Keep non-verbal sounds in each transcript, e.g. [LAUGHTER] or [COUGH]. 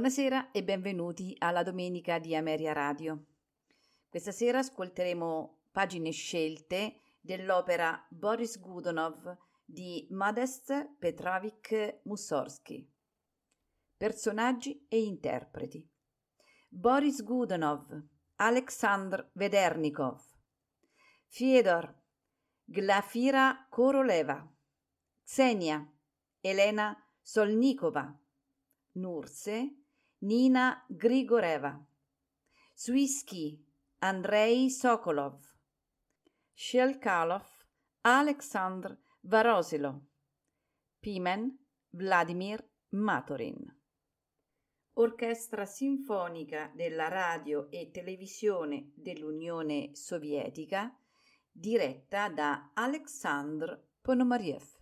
Buonasera e benvenuti alla domenica di Ameria Radio. Questa sera ascolteremo pagine scelte dell'opera Boris Godunov di Modest Petrovich Mussorgsky. Personaggi e interpreti. Boris Godunov, Alexandr Vedernikov, Fyodor, Glafira Koroleva, Xenia, Elena Solnikova, Nurse, Nina Grigoreva, Swisky, Andrei Sokolov, Shelkalov, Alexandr Varosilo, Pimen, Vladimir Matorin. Orchestra Sinfonica della Radio e Televisione dell'Unione Sovietica, diretta da Alexandr Ponomariev.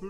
zu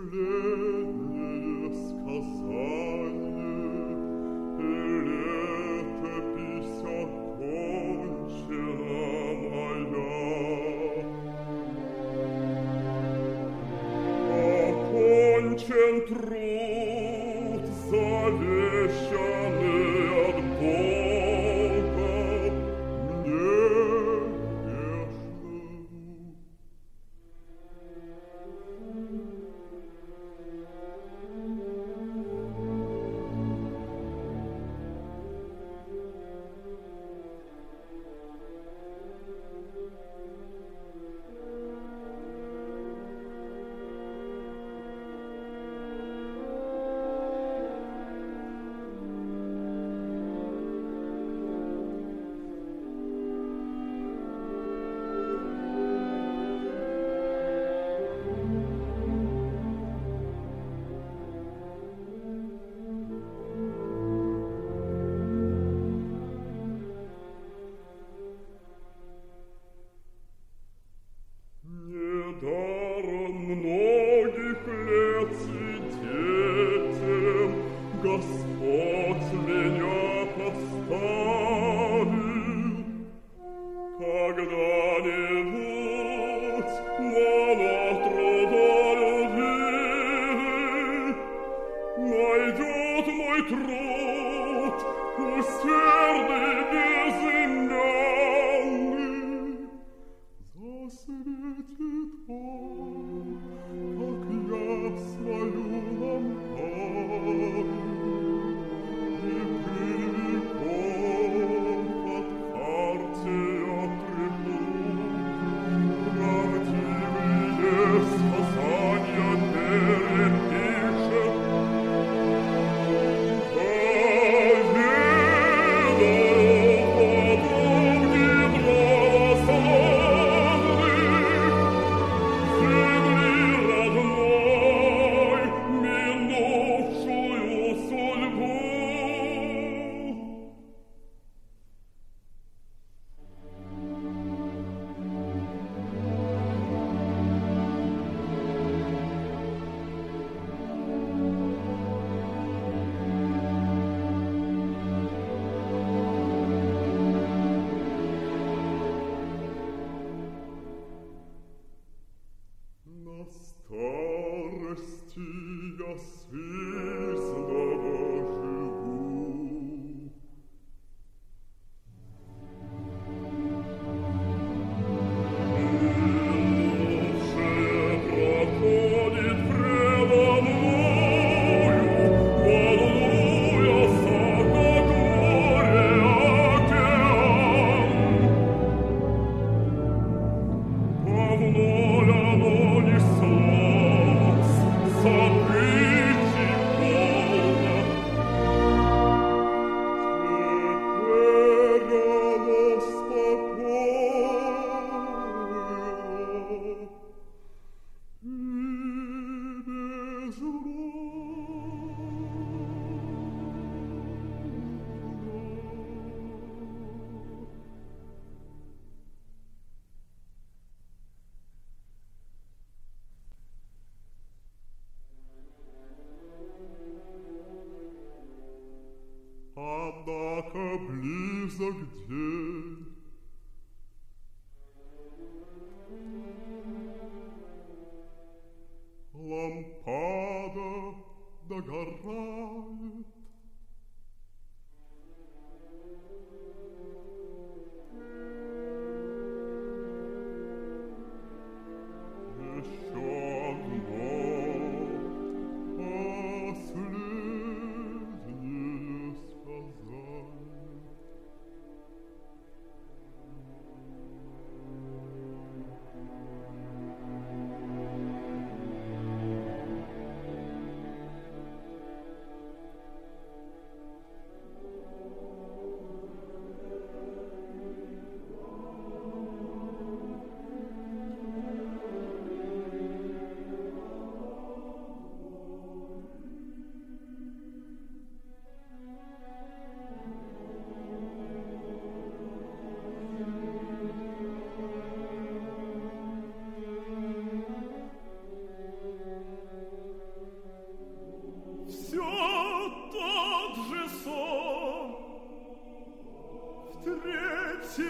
проснулся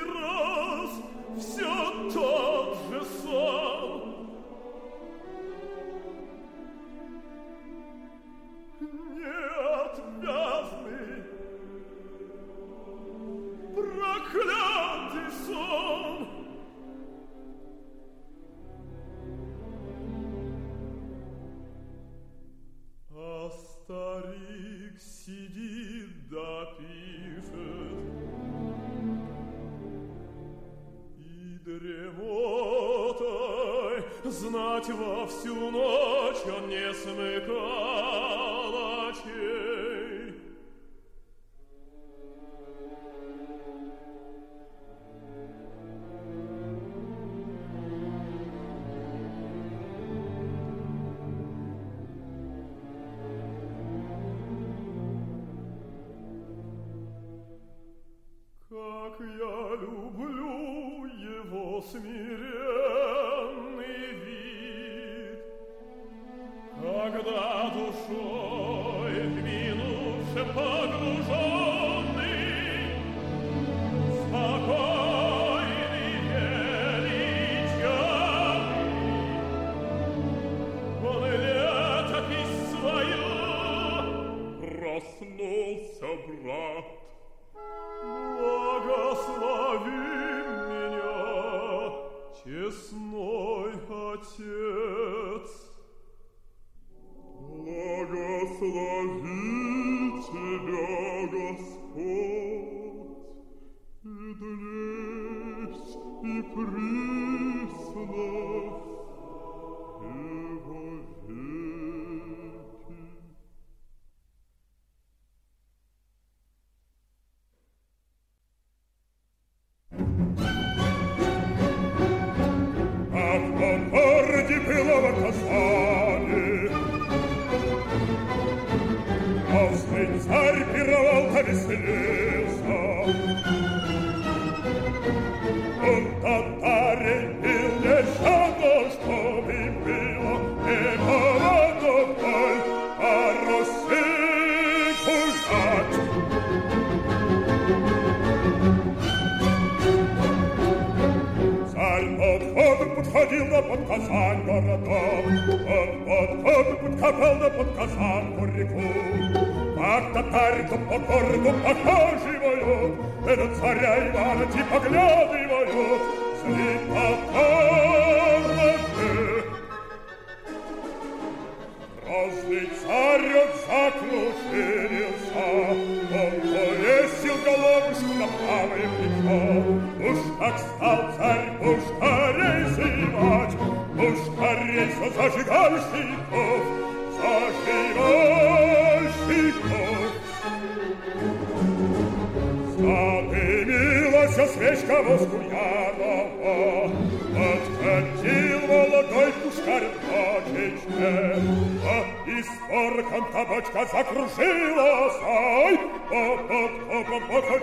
брат Amen. [LAUGHS] городу покаживают, это царя Ивана типа гляды там кабачка закружилась, ай, оп-оп-оп-оп-оп,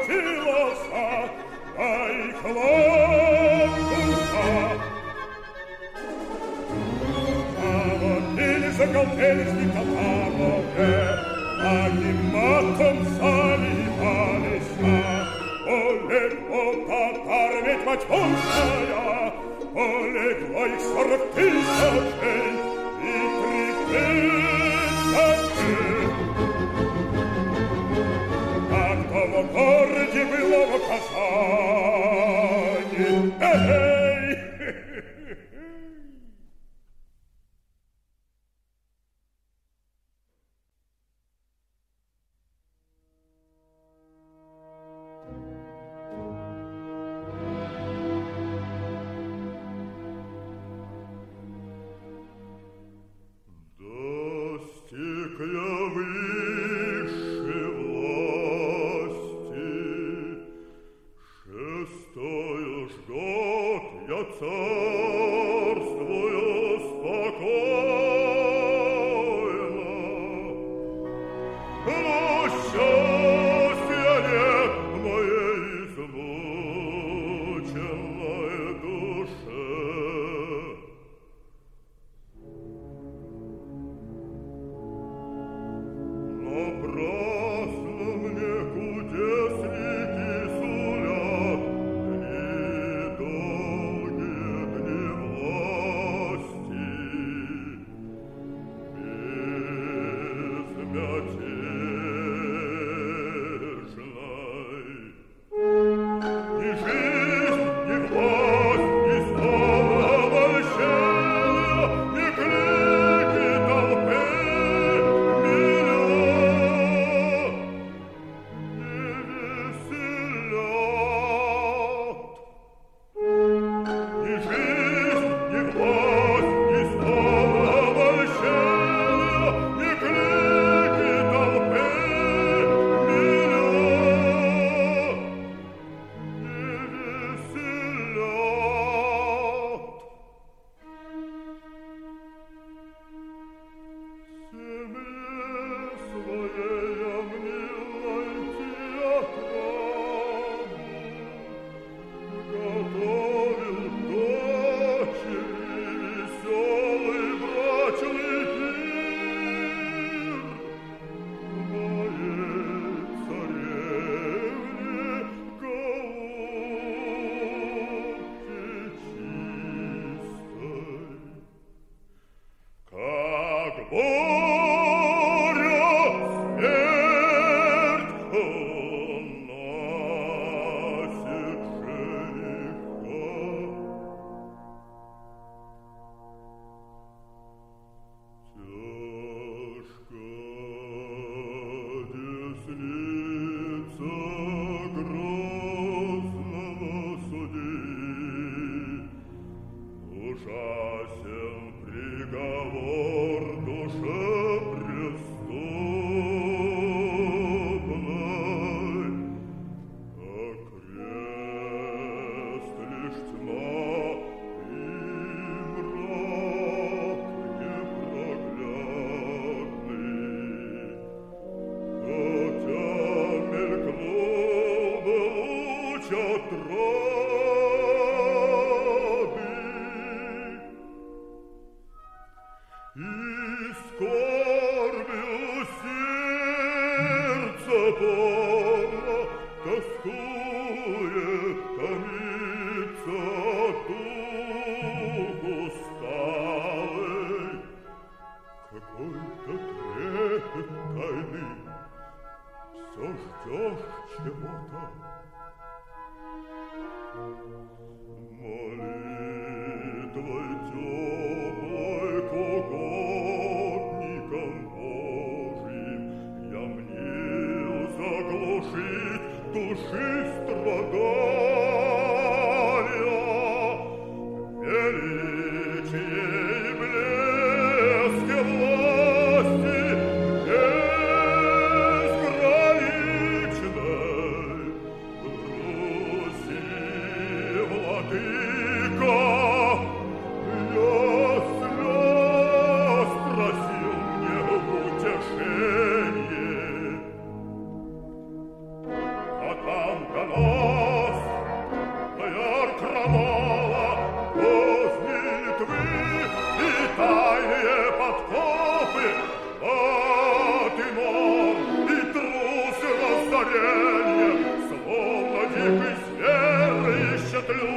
Словно дикий зверь ищет люди.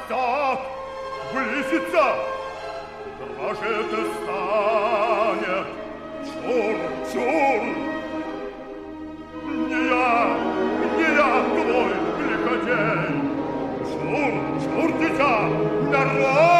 Растет, близится. Дрожит и станет. Чур, чур. Не я, не я твой лиходей. Чур, чур, дитя, народ.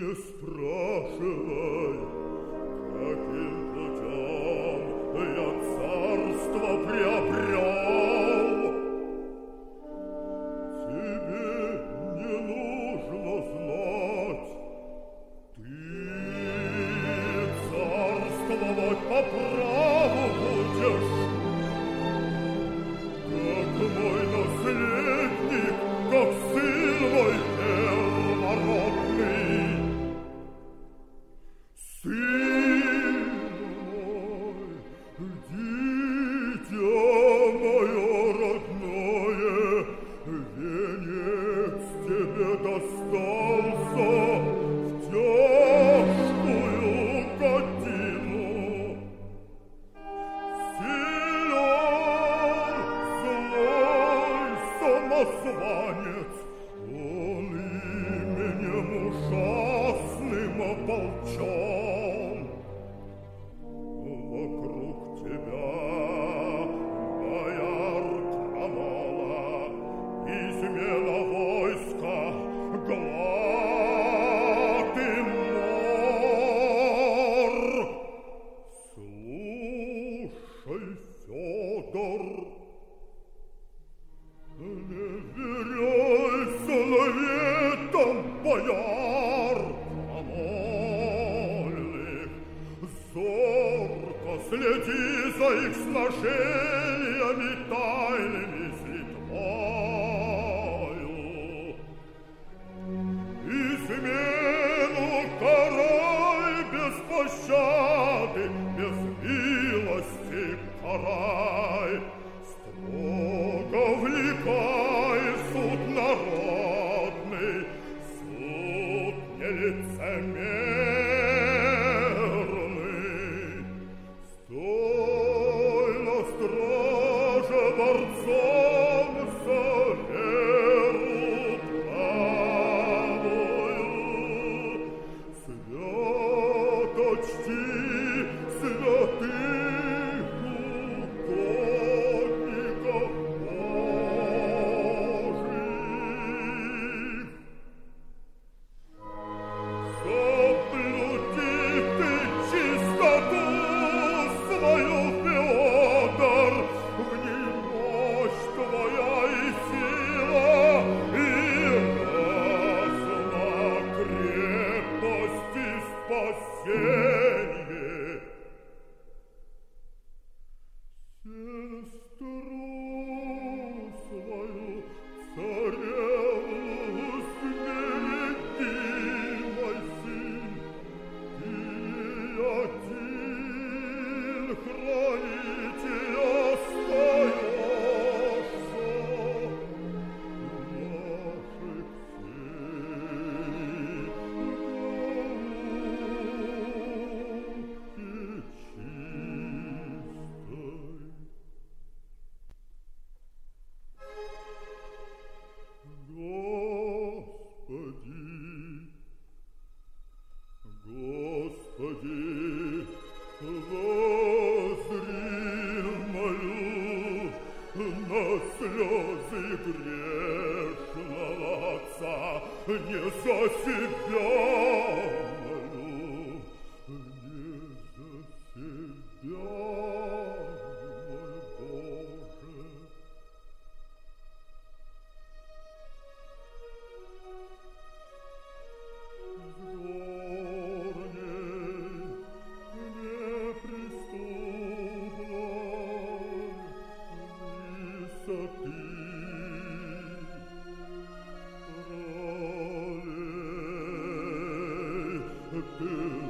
не справ borzo Hmm.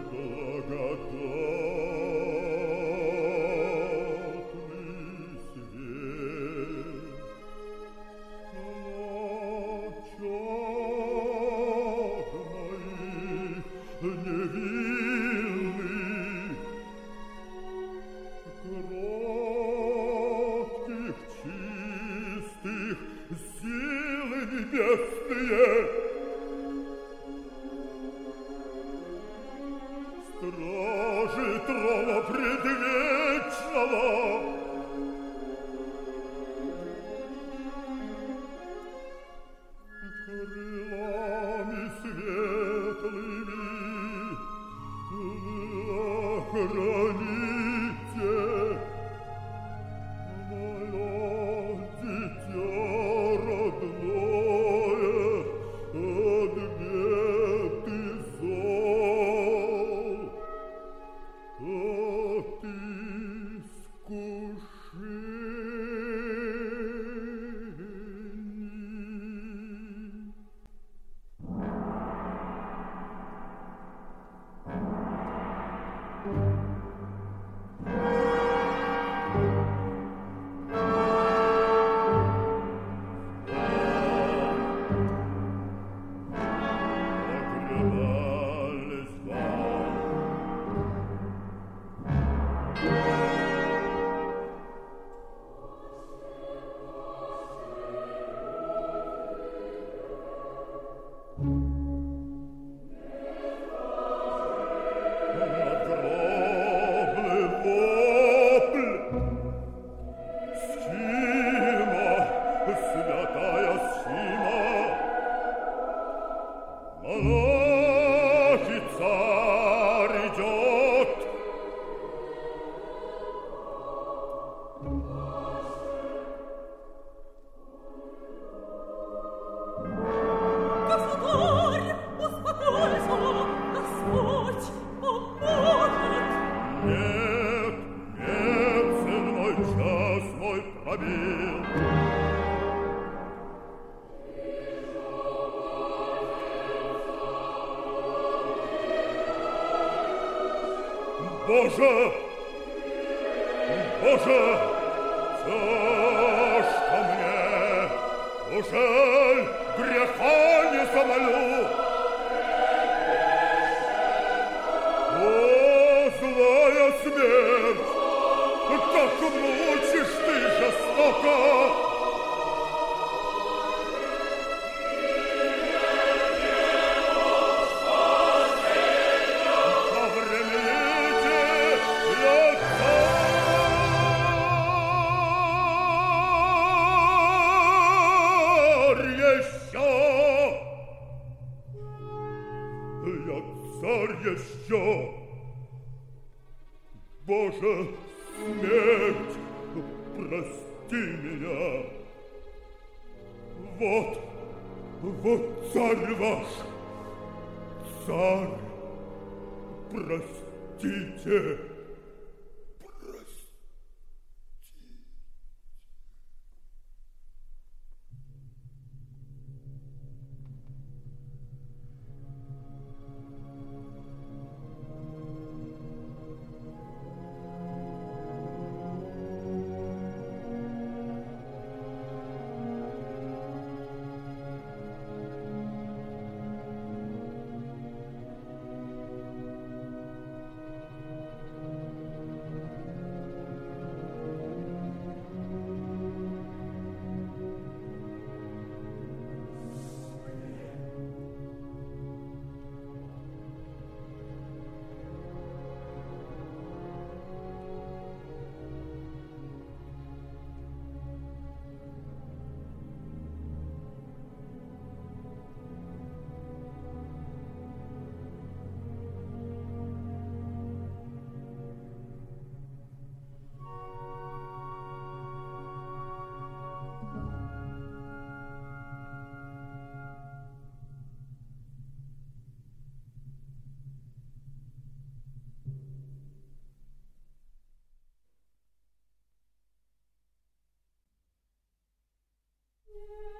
Yeah.